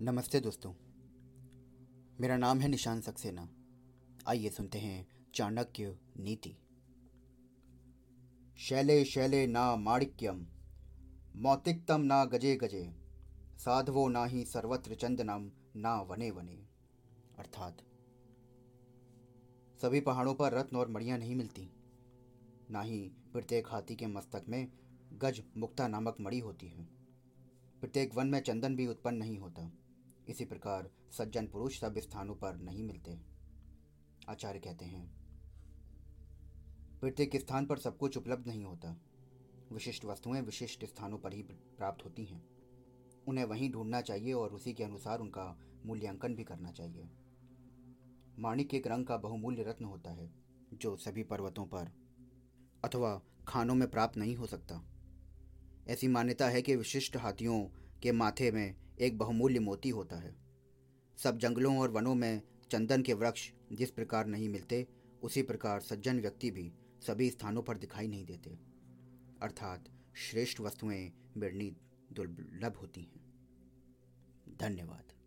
नमस्ते दोस्तों। मेरा नाम है निशान सक्सेना। आइए सुनते हैं चाणक्य नीति। शैले शैले ना माणिक्यम, मौतिकतम ना गजे गजे, साधवो ना ही सर्वत्र चंदनम ना वने वने। अर्थात, सभी पहाड़ों पर रत्न और मड़ियाँ नहीं मिलती। ना ही प्रत्येक हाथी के मस्तक में गज मुक्ता नामक मड़ी होती है। प्रत्येक वन में चंदन भी उत्पन्न नहीं होता। इसी प्रकार सज्जन पुरुष सब स्थानों पर नहीं मिलते, आचार्य कहते हैं। प्रत्येक स्थान पर सब कुछ उपलब्ध नहीं होता। विशिष्ट वस्तुएँ विशिष्ट स्थानों पर ही प्राप्त होती हैं। उन्हें वहीं ढूंढना चाहिए और उसी के अनुसार उनका मूल्यांकन भी करना चाहिए। माणिक एक रंग का बहुमूल्य रत्न होता है, जो सभी पर्वतों पर अथवा खानों में प्राप्त नहीं हो सकता। ऐसी मान्यता है कि विशिष्ट हाथियों के माथे में एक बहुमूल्य मोती होता है। सब जंगलों और वनों में चंदन के वृक्ष जिस प्रकार नहीं मिलते, उसी प्रकार सज्जन व्यक्ति भी सभी स्थानों पर दिखाई नहीं देते। अर्थात श्रेष्ठ वस्तुएँ मिलनी दुर्लभ होती हैं। धन्यवाद।